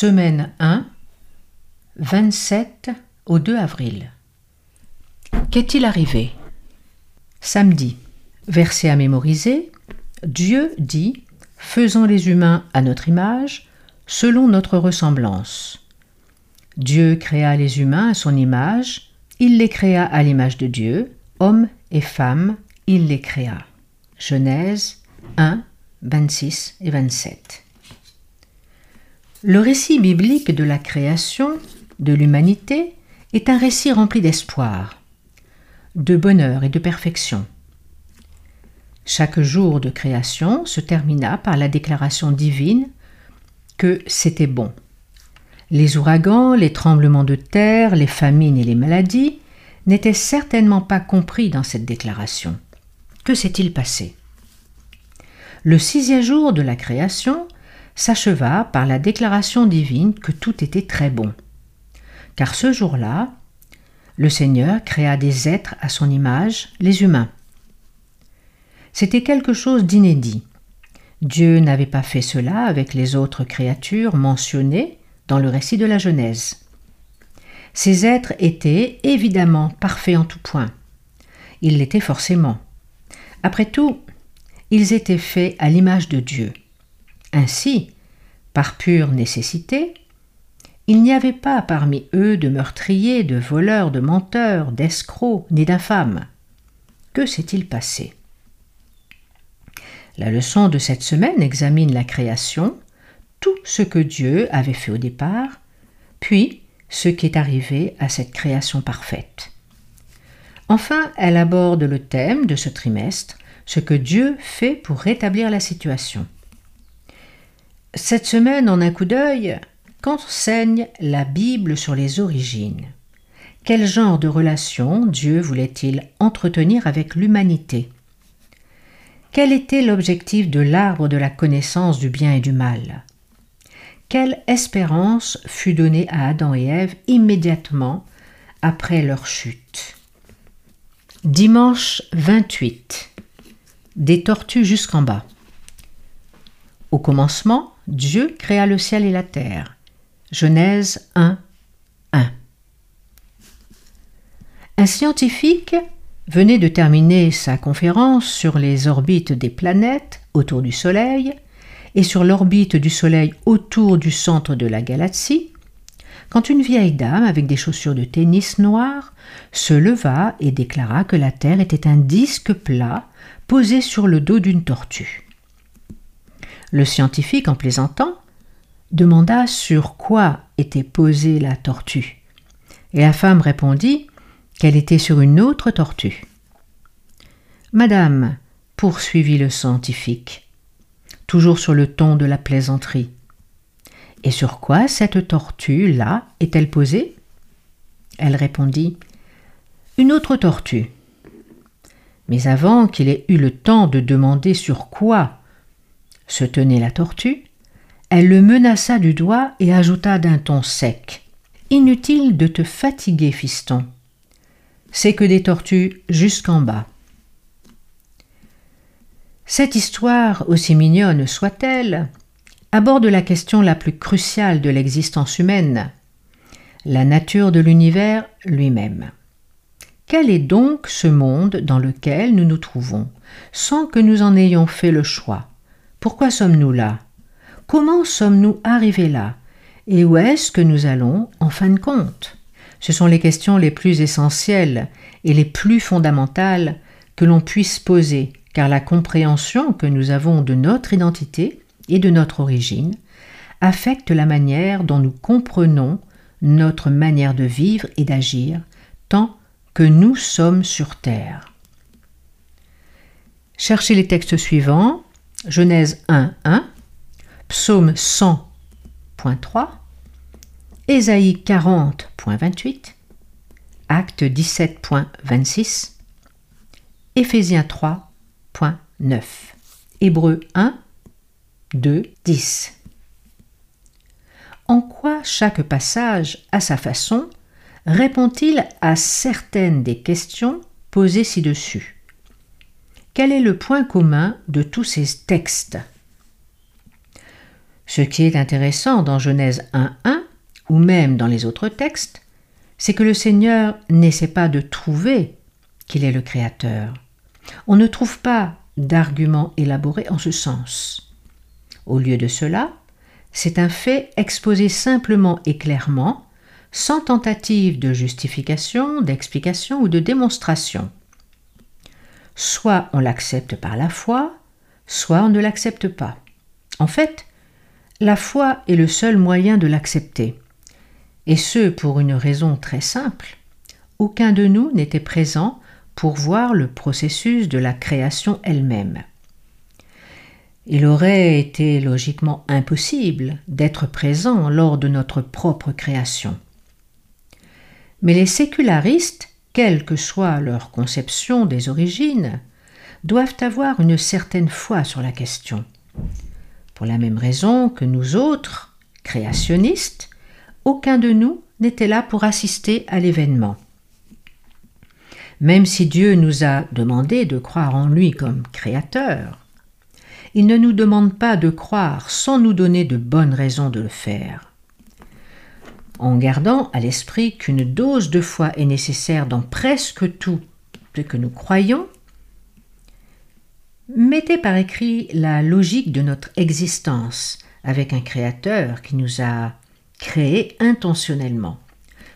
Semaine 1, 27 au 2 avril. Qu'est-il arrivé? Samedi. Verset à mémoriser. Dieu dit Faisons les humains à notre image, selon notre ressemblance. Dieu créa les humains à son image, il les créa à l'image de Dieu, hommes et femmes, il les créa. Genèse 1, 26 et 27. Le récit biblique de la création de l'humanité est un récit rempli d'espoir, de bonheur et de perfection. Chaque jour de création se termina par la déclaration divine que c'était bon. Les ouragans, les tremblements de terre, les famines et les maladies n'étaient certainement pas compris dans cette déclaration. Que s'est-il passé? Le sixième jour de la création s'acheva par la déclaration divine que tout était très bon. Car ce jour-là, le Seigneur créa des êtres à son image, les humains. C'était quelque chose d'inédit. Dieu n'avait pas fait cela avec les autres créatures mentionnées dans le récit de la Genèse. Ces êtres étaient évidemment parfaits en tout point. Ils l'étaient forcément. Après tout, ils étaient faits à l'image de Dieu. Ainsi, par pure nécessité, il n'y avait pas parmi eux de meurtriers, de voleurs, de menteurs, d'escrocs, ni d'infâmes. Que s'est-il passé? La leçon de cette semaine examine la création, tout ce que Dieu avait fait au départ, puis ce qui est arrivé à cette création parfaite. Enfin, elle aborde le thème de ce trimestre, ce que Dieu fait pour rétablir la situation. Cette semaine, en un coup d'œil, qu'enseigne la Bible sur les origines? Quel genre de relation Dieu voulait-il entretenir avec l'humanité? Quel était l'objectif de l'arbre de la connaissance du bien et du mal? Quelle espérance fut donnée à Adam et Ève immédiatement après leur chute? Dimanche 28. Des tortues jusqu'en bas. Au commencement, Dieu créa le ciel et la terre. Genèse 1, 1. Un scientifique venait de terminer sa conférence sur les orbites des planètes autour du Soleil et sur l'orbite du Soleil autour du centre de la galaxie, quand une vieille dame avec des chaussures de tennis noires se leva et déclara que la Terre était un disque plat posé sur le dos d'une tortue. Le scientifique, en plaisantant, demanda sur quoi était posée la tortue. Et la femme répondit qu'elle était sur une autre tortue. Madame, poursuivit le scientifique, toujours sur le ton de la plaisanterie. Et sur quoi cette tortue-là est-elle posée? Elle répondit Une autre tortue. Mais avant qu'il ait eu le temps de demander sur quoi se tenait la tortue, elle le menaça du doigt et ajouta d'un ton sec Inutile de te fatiguer, fiston c'est que des tortues jusqu'en bas. Cette histoire, aussi mignonne soit-elle, aborde la question la plus cruciale de l'existence humaine, la nature de l'univers lui-même. Quel est donc ce monde dans lequel nous nous trouvons, sans que nous en ayons fait le choix? Pourquoi sommes-nous là? Comment sommes-nous arrivés là? Et où est-ce que nous allons en fin de compte? Ce sont les questions les plus essentielles et les plus fondamentales que l'on puisse poser, car la compréhension que nous avons de notre identité et de notre origine affecte la manière dont nous comprenons notre manière de vivre et d'agir tant que nous sommes sur Terre. Cherchez les textes suivants Genèse 1, 1, Psaume 100.3, Ésaïe 40.28, Acte 17.26, Éphésiens 3.9, Hébreux 1, 2, 10. En quoi chaque passage, à sa façon, répond-il à certaines des questions posées ci-dessus? Quel est le point commun de tous ces textes? Ce qui est intéressant dans Genèse 1.1 ou même dans les autres textes, c'est que le Seigneur n'essaie pas de trouver qu'il est le Créateur. On ne trouve pas d'arguments élaborés en ce sens. Au lieu de cela, c'est un fait exposé simplement et clairement, sans tentative de justification, d'explication ou de démonstration. Soit on l'accepte par la foi, soit on ne l'accepte pas. En fait, la foi est le seul moyen de l'accepter. Et ce, pour une raison très simple. Aucun de nous n'était présent pour voir le processus de la création elle-même. Il aurait été logiquement impossible d'être présent lors de notre propre création. Mais les sécularistes, quelle que soit leur conception des origines, doivent avoir une certaine foi sur la question. Pour la même raison que nous autres, créationnistes, aucun de nous n'était là pour assister à l'événement. Même si Dieu nous a demandé de croire en lui comme créateur, il ne nous demande pas de croire sans nous donner de bonnes raisons de le faire. En gardant à l'esprit qu'une dose de foi est nécessaire dans presque tout ce que nous croyons, mettez par écrit la logique de notre existence avec un créateur qui nous a créé intentionnellement,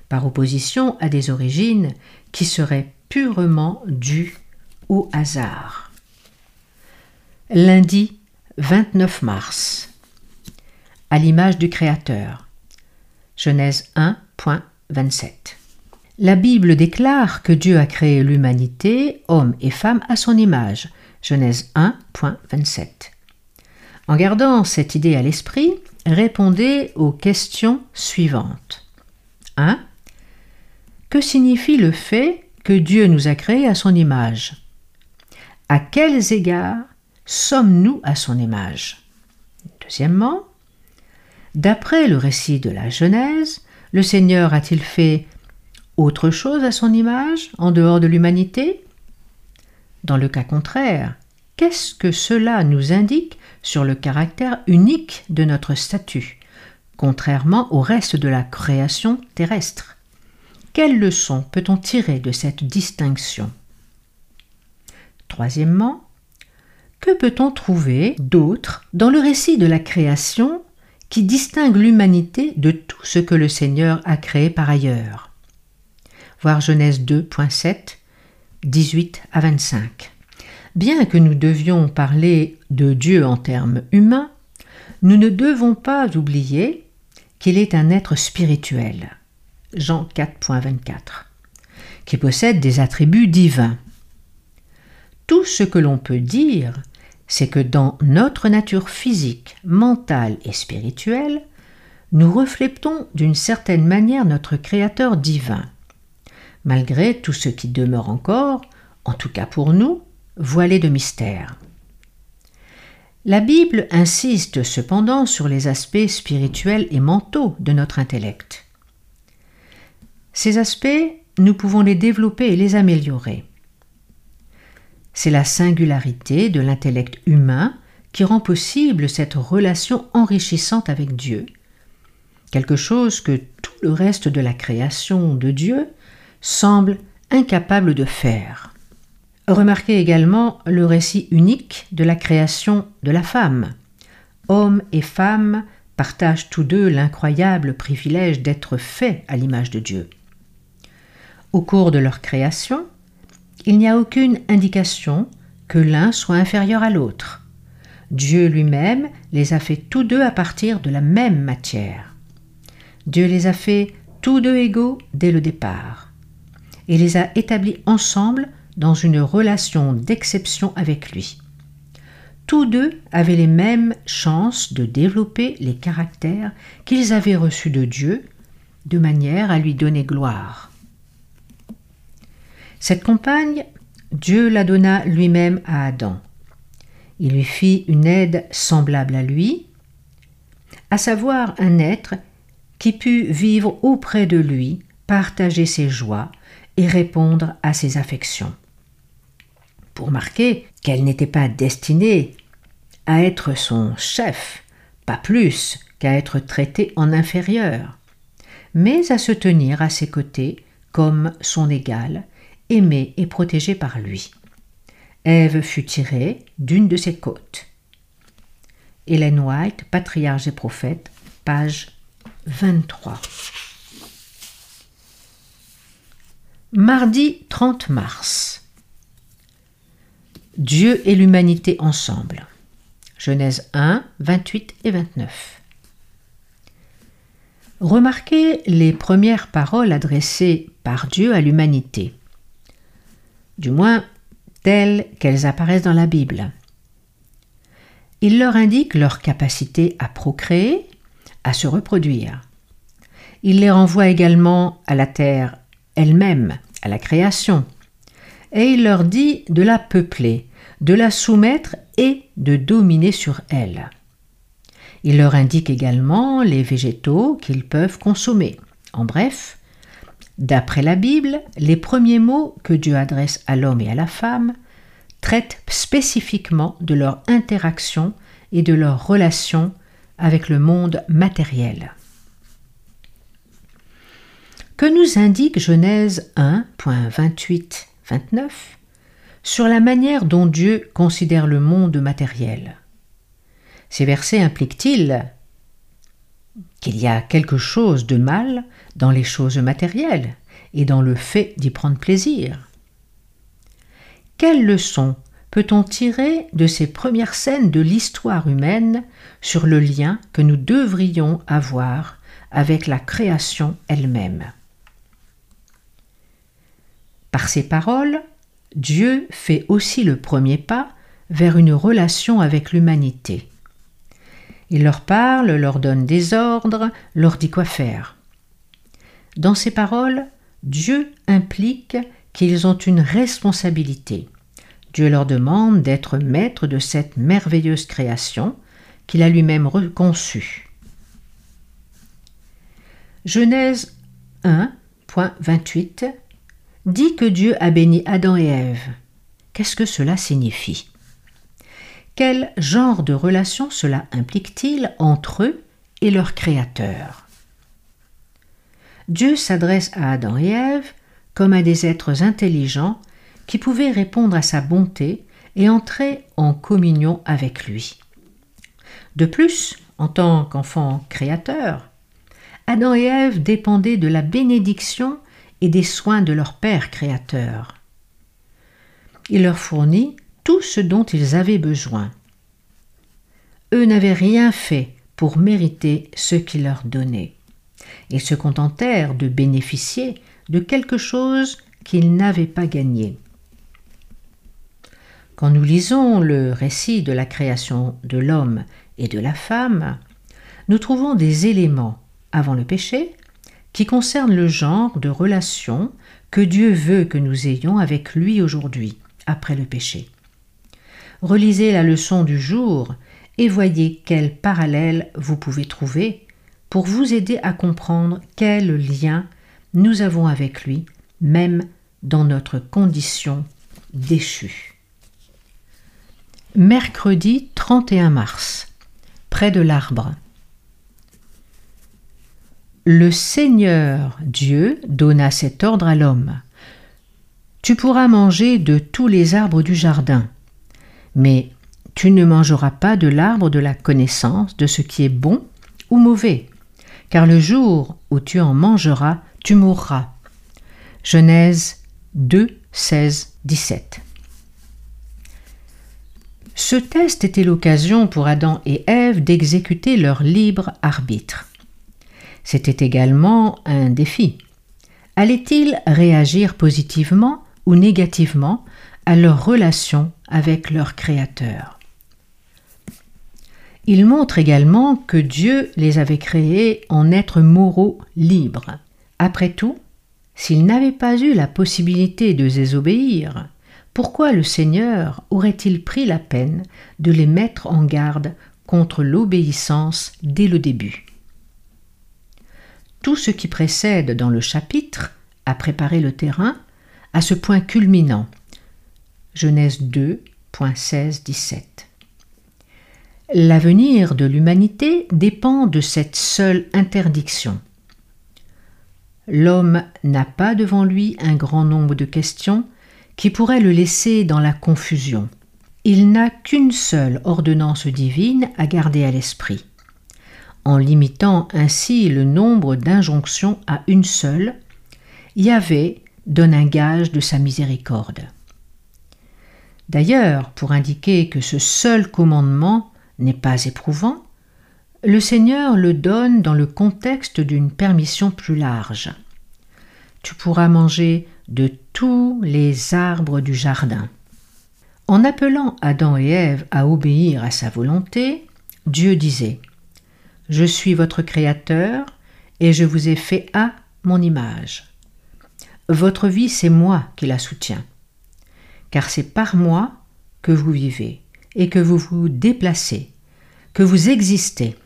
par opposition à des origines qui seraient purement dues au hasard. Lundi 29 mars. À l'image du Créateur. Genèse 1.27. La Bible déclare que Dieu a créé l'humanité, homme et femme, à son image. Genèse 1.27. En gardant cette idée à l'esprit, répondez aux questions suivantes. 1. Que signifie le fait que Dieu nous a créés à son image? À quels égards sommes-nous à son image? Deuxièmement, d'après le récit de la Genèse, le Seigneur a-t-il fait autre chose à son image en dehors de l'humanité? Dans le cas contraire, qu'est-ce que cela nous indique sur le caractère unique de notre statut, contrairement au reste de la création terrestre? Quelle leçon peut-on tirer de cette distinction? Troisièmement, que peut-on trouver d'autre dans le récit de la création qui distingue l'humanité de tout ce que le Seigneur a créé par ailleurs Voir Genèse 2.7, 18 à 25. Bien que nous devions parler de Dieu en termes humains, nous ne devons pas oublier qu'il est un être spirituel. Jean 4.24 qui possède des attributs divins. Tout ce que l'on peut dire, c'est que dans notre nature physique, mentale et spirituelle, nous reflétons d'une certaine manière notre Créateur divin, malgré tout ce qui demeure encore, en tout cas pour nous, voilé de mystère. La Bible insiste cependant sur les aspects spirituels et mentaux de notre intellect. Ces aspects, nous pouvons les développer et les améliorer. C'est la singularité de l'intellect humain qui rend possible cette relation enrichissante avec Dieu, quelque chose que tout le reste de la création de Dieu semble incapable de faire. Remarquez également le récit unique de la création de la femme. Homme et femme partagent tous deux l'incroyable privilège d'être faits à l'image de Dieu. Au cours de leur création, il n'y a aucune indication que l'un soit inférieur à l'autre. Dieu lui-même les a fait tous deux à partir de la même matière. Dieu les a fait tous deux égaux dès le départ et les a établis ensemble dans une relation d'exception avec lui. Tous deux avaient les mêmes chances de développer les caractères qu'ils avaient reçus de Dieu, de manière à lui donner gloire. Cette compagne, Dieu la donna lui-même à Adam. Il lui fit une aide semblable à lui, à savoir un être qui put vivre auprès de lui, partager ses joies et répondre à ses affections pour marquer qu'elle n'était pas destinée à être son chef pas plus qu'à être traité en inférieur, mais à se tenir à ses côtés comme son égal, aimé et protégé par lui. Ève fut tirée d'une de ses côtes. Hélène White, Patriarche et prophète, page 23. Mardi 30 mars. Dieu et l'humanité ensemble. Genèse 1, 28 et 29. Remarquez les premières paroles adressées par Dieu à l'humanité, du moins telles qu'elles apparaissent dans la Bible. Il leur indique leur capacité à procréer, à se reproduire. Il les renvoie également à la terre elle-même, à la création, et il leur dit de la peupler, de la soumettre et de dominer sur elle. Il leur indique également les végétaux qu'ils peuvent consommer. En bref, d'après la Bible, les premiers mots que Dieu adresse à l'homme et à la femme traitent spécifiquement de leur interaction et de leur relation avec le monde matériel. Que nous indique Genèse 1.28-29 sur la manière dont Dieu considère le monde matériel? Ces versets impliquent-ils qu'il y a quelque chose de mal dans les choses matérielles et dans le fait d'y prendre plaisir Quelle leçon peut-on tirer de ces premières scènes de l'histoire humaine sur le lien que nous devrions avoir avec la création elle-même? Par ces paroles, Dieu fait aussi le premier pas vers une relation avec l'humanité. Il leur parle, leur donne des ordres, leur dit quoi faire. Dans ces paroles, Dieu implique qu'ils ont une responsabilité. Dieu leur demande d'être maîtres de cette merveilleuse création qu'il a lui-même reconçue. Genèse 1.28 dit que Dieu a béni Adam et Ève. Qu'est-ce que cela signifie? Quel genre de relation cela implique-t-il entre eux et leur Créateur Dieu s'adresse à Adam et Ève comme à des êtres intelligents qui pouvaient répondre à sa bonté et entrer en communion avec lui. De plus, en tant qu'enfants créateurs, Adam et Ève dépendaient de la bénédiction et des soins de leur Père créateur. Il leur fournit tout ce dont ils avaient besoin. Eux n'avaient rien fait pour mériter ce qu'il leur donnait. Ils se contentèrent de bénéficier de quelque chose qu'ils n'avaient pas gagné. Quand nous lisons le récit de la création de l'homme et de la femme, nous trouvons des éléments avant le péché qui concerne le genre de relation que Dieu veut que nous ayons avec lui aujourd'hui, après le péché. Relisez la leçon du jour et voyez quel parallèle vous pouvez trouver pour vous aider à comprendre quel lien nous avons avec lui, même dans notre condition déchue. Mercredi 31 mars, près de l'arbre. Le Seigneur Dieu donna cet ordre à l'homme. Tu pourras manger de tous les arbres du jardin, mais tu ne mangeras pas de l'arbre de la connaissance de ce qui est bon ou mauvais, car le jour où tu en mangeras, tu mourras. Genèse 2, 16, 17. Ce test était l'occasion pour Adam et Ève d'exécuter leur libre arbitre. C'était également un défi. Allaient-ils réagir positivement ou négativement à leur relation avec leur Créateur Il montre également que Dieu les avait créés en êtres moraux libres. Après tout, s'ils n'avaient pas eu la possibilité de désobéir, pourquoi le Seigneur aurait-il pris la peine de les mettre en garde contre l'obéissance dès le début? Tout ce qui précède dans le chapitre a préparé le terrain à ce point culminant. Genèse 2, 17. L'avenir de l'humanité dépend de cette seule interdiction. L'homme n'a pas devant lui un grand nombre de questions qui pourraient le laisser dans la confusion. Il n'a qu'une seule ordonnance divine à garder à l'esprit. En limitant ainsi le nombre d'injonctions à une seule, Yahvé donne un gage de sa miséricorde. D'ailleurs, pour indiquer que ce seul commandement n'est pas éprouvant, le Seigneur le donne dans le contexte d'une permission plus large. Tu pourras manger de tous les arbres du jardin. En appelant Adam et Ève à obéir à sa volonté, Dieu disait Je suis votre Créateur et je vous ai fait à mon image. Votre vie, c'est moi qui la soutiens, car c'est par moi que vous vivez et que vous vous déplacez que vous existez.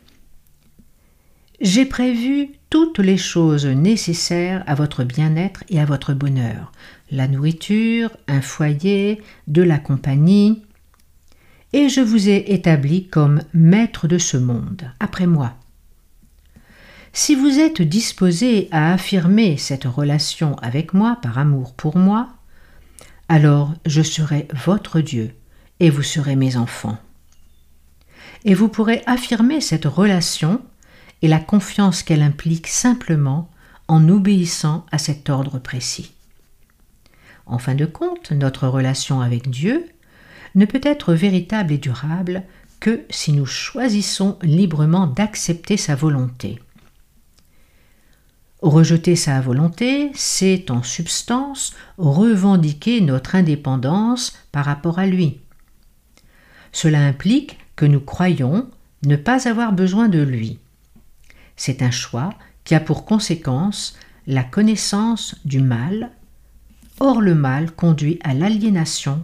J'ai prévu toutes les choses nécessaires à votre bien-être et à votre bonheur, la nourriture, un foyer, de la compagnie, et je vous ai établi comme maître de ce monde, après moi. Si vous êtes disposé à affirmer cette relation avec moi par amour pour moi, alors je serai votre Dieu et vous serez mes enfants et vous pourrez affirmer cette relation et la confiance qu'elle implique simplement en obéissant à cet ordre précis. En fin de compte, notre relation avec Dieu ne peut être véritable et durable que si nous choisissons librement d'accepter sa volonté. Rejeter sa volonté, c'est en substance revendiquer notre indépendance par rapport à lui. Cela implique que nous croyons ne pas avoir besoin de lui. C'est un choix qui a pour conséquence la connaissance du mal. Or le mal conduit à l'aliénation,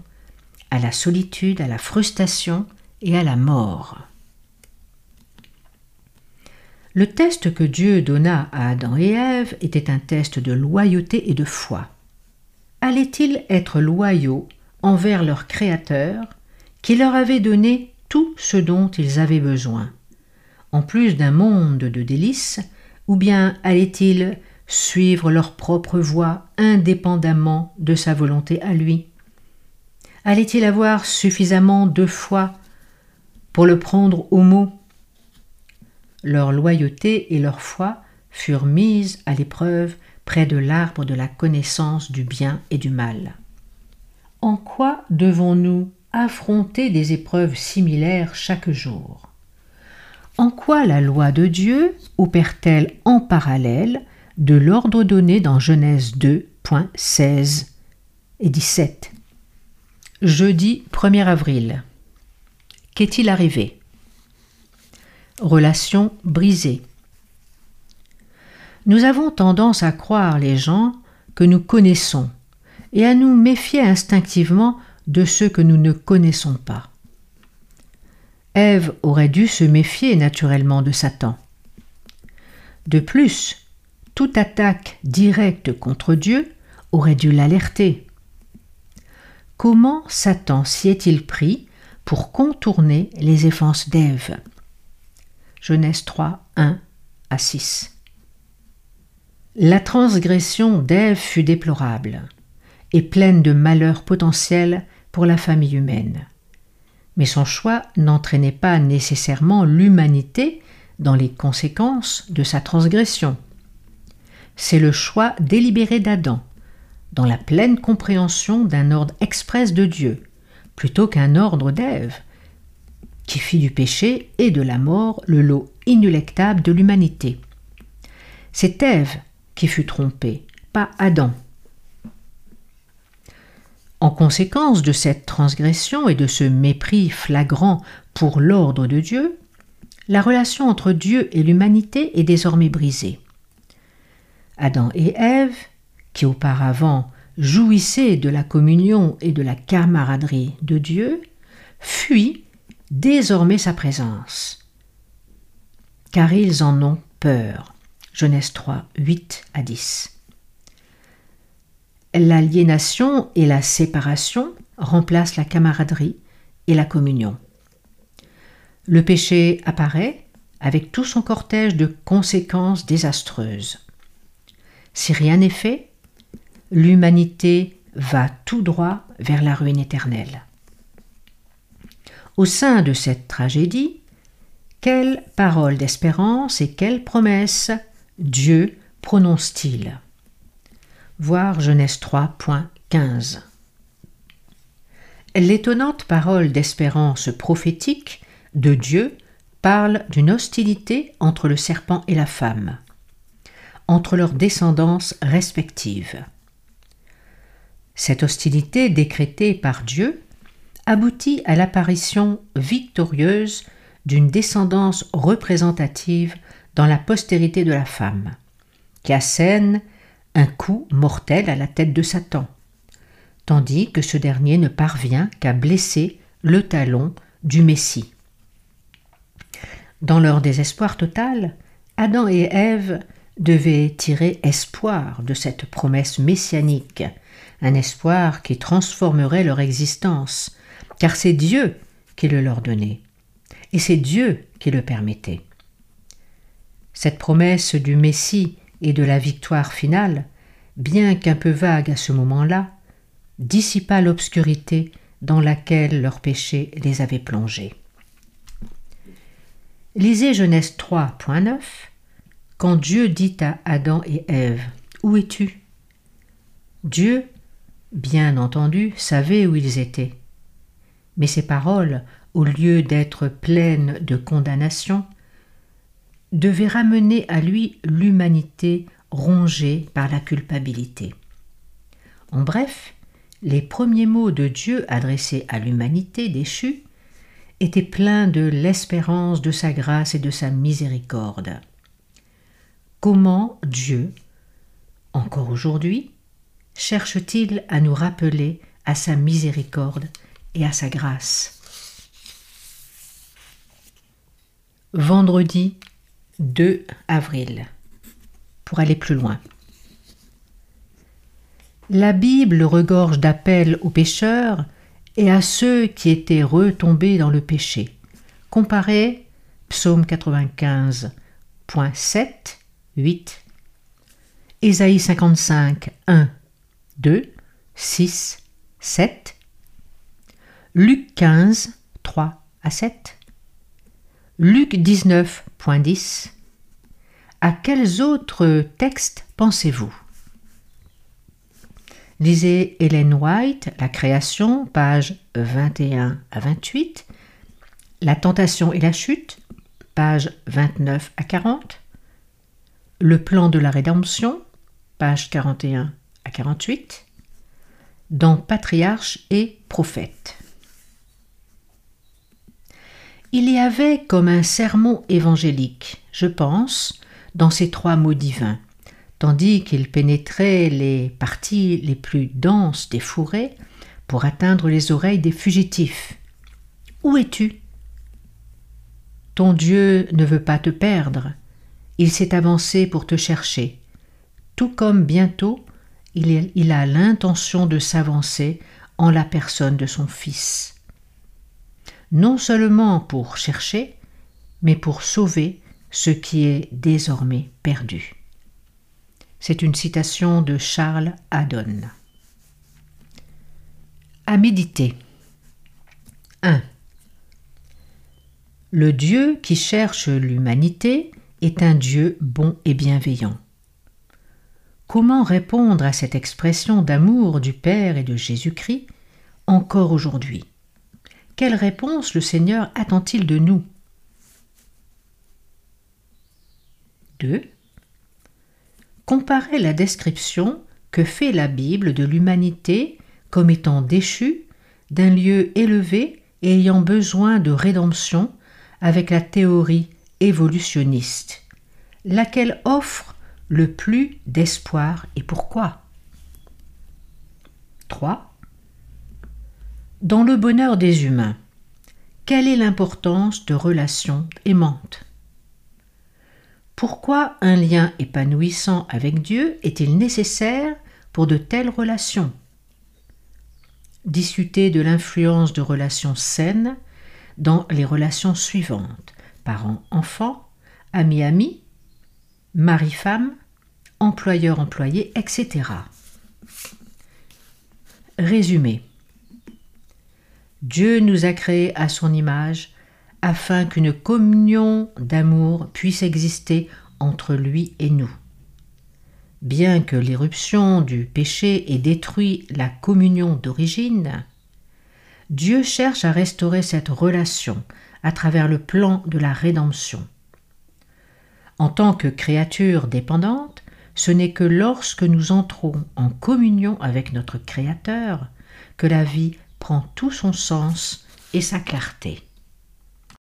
à la solitude, à la frustration et à la mort. Le test que Dieu donna à Adam et Ève était un test de loyauté et de foi. Allaient-ils être loyaux envers leur Créateur qui leur avait donné tout ce dont ils avaient besoin, en plus d'un monde de délices, ou bien allaient-ils suivre leur propre voie indépendamment de sa volonté à lui? Allait-il avoir suffisamment de foi pour le prendre au mot? Leur loyauté et leur foi furent mises à l'épreuve près de l'arbre de la connaissance du bien et du mal. En quoi devons-nous affronter des épreuves similaires chaque jour? En quoi la loi de Dieu opère-t-elle en parallèle de l'ordre donné dans Genèse 2.16 et 17 Jeudi 1er avril. Qu'est-il arrivé? Relation brisée. Nous avons tendance à croire les gens que nous connaissons et à nous méfier instinctivement de ceux que nous ne connaissons pas. Ève aurait dû se méfier naturellement de Satan. De plus, toute attaque directe contre Dieu aurait dû l'alerter. Comment Satan s'y est-il pris pour contourner les effances d'Ève? Genèse 3, 1 à 6. La transgression d'Ève fut déplorable et pleine de malheurs potentiels pour la famille humaine. Mais son choix n'entraînait pas nécessairement l'humanité dans les conséquences de sa transgression. C'est le choix délibéré d'Adam, dans la pleine compréhension d'un ordre express de Dieu, plutôt qu'un ordre d'Ève, qui fit du péché et de la mort le lot inéluctable de l'humanité. C'est Ève qui fut trompée, pas Adam. En conséquence de cette transgression et de ce mépris flagrant pour l'ordre de Dieu, la relation entre Dieu et l'humanité est désormais brisée. Adam et Ève, qui auparavant jouissaient de la communion et de la camaraderie de Dieu, fuient désormais sa présence, car ils en ont peur. Genèse 3, 8 à 10 l'aliénation et la séparation remplacent la camaraderie et la communion. le péché apparaît avec tout son cortège de conséquences désastreuses. Si rien n'est fait, l'humanité va tout droit vers la ruine éternelle. Au sein de cette tragédie, quelles paroles d'espérance et quelles promesses Dieu prononce-t-il? Voir Genèse 3.15. L'étonnante parole d'espérance prophétique de Dieu parle d'une hostilité entre le serpent et la femme, entre leurs descendances respectives. Cette hostilité décrétée par Dieu aboutit à l'apparition victorieuse d'une descendance représentative dans la postérité de la femme, qui assène un coup mortel à la tête de Satan, tandis que ce dernier ne parvient qu'à blesser le talon du Messie. Dans leur désespoir total, Adam et Ève devaient tirer espoir de cette promesse messianique, un espoir qui transformerait leur existence, car c'est Dieu qui le leur donnait, et c'est Dieu qui le permettait. Cette promesse du Messie et de la victoire finale, bien qu'un peu vague à ce moment-là, dissipa l'obscurité dans laquelle leur péché les avait plongés. Lisez Genèse 3.9 Quand Dieu dit à Adam et Ève Où es-tu? Dieu, bien entendu, savait où ils étaient. Mais ces paroles, au lieu d'être pleines de condamnation, devait ramener à lui l'humanité rongée par la culpabilité. En bref, les premiers mots de Dieu adressés à l'humanité déchue étaient pleins de l'espérance de sa grâce et de sa miséricorde. Comment Dieu, encore aujourd'hui, cherche-t-il à nous rappeler à sa miséricorde et à sa grâce Vendredi 2 avril. Pour aller plus loin. La Bible regorge d'appels aux pécheurs et à ceux qui étaient retombés dans le péché. Comparez Psaume 95, 7, 8, Ésaïe 55, 1, 2, 6, 7, Luc 15, 3 à 7, Luc 19.10 À quels autres textes pensez-vous? Lisez Hélène White, La création, page 21 à 28, La tentation et la chute, page 29 à 40, Le plan de la rédemption, page 41 à 48, dans Patriarche et Prophète il y avait comme un sermon évangélique, je pense, dans ces trois mots divins, tandis qu'il pénétrait les parties les plus denses des fourrés pour atteindre les oreilles des fugitifs. Où es-tu? Ton Dieu ne veut pas te perdre, il s'est avancé pour te chercher, tout comme bientôt il a l'intention de s'avancer en la personne de son Fils non seulement pour chercher, mais pour sauver ce qui est désormais perdu. C'est une citation de Charles Haddon. À méditer. 1. Le Dieu qui cherche l'humanité est un Dieu bon et bienveillant. Comment répondre à cette expression d'amour du Père et de Jésus-Christ encore aujourd'hui? Quelle réponse le Seigneur attend-il de nous? 2. Comparez la description que fait la Bible de l'humanité comme étant déchue d'un lieu élevé et ayant besoin de rédemption avec la théorie évolutionniste, laquelle offre le plus d'espoir et pourquoi? 3 dans le bonheur des humains, quelle est l'importance de relations aimantes? Pourquoi un lien épanouissant avec Dieu est-il nécessaire pour de telles relations? Discuter de l'influence de relations saines dans les relations suivantes parents-enfants, amis-amis, mari-femme, employeur-employé, etc. Résumé. Dieu nous a créés à son image afin qu'une communion d'amour puisse exister entre lui et nous. Bien que l'éruption du péché ait détruit la communion d'origine, Dieu cherche à restaurer cette relation à travers le plan de la rédemption. En tant que créature dépendante, ce n'est que lorsque nous entrons en communion avec notre Créateur que la vie prend tout son sens et sa clarté.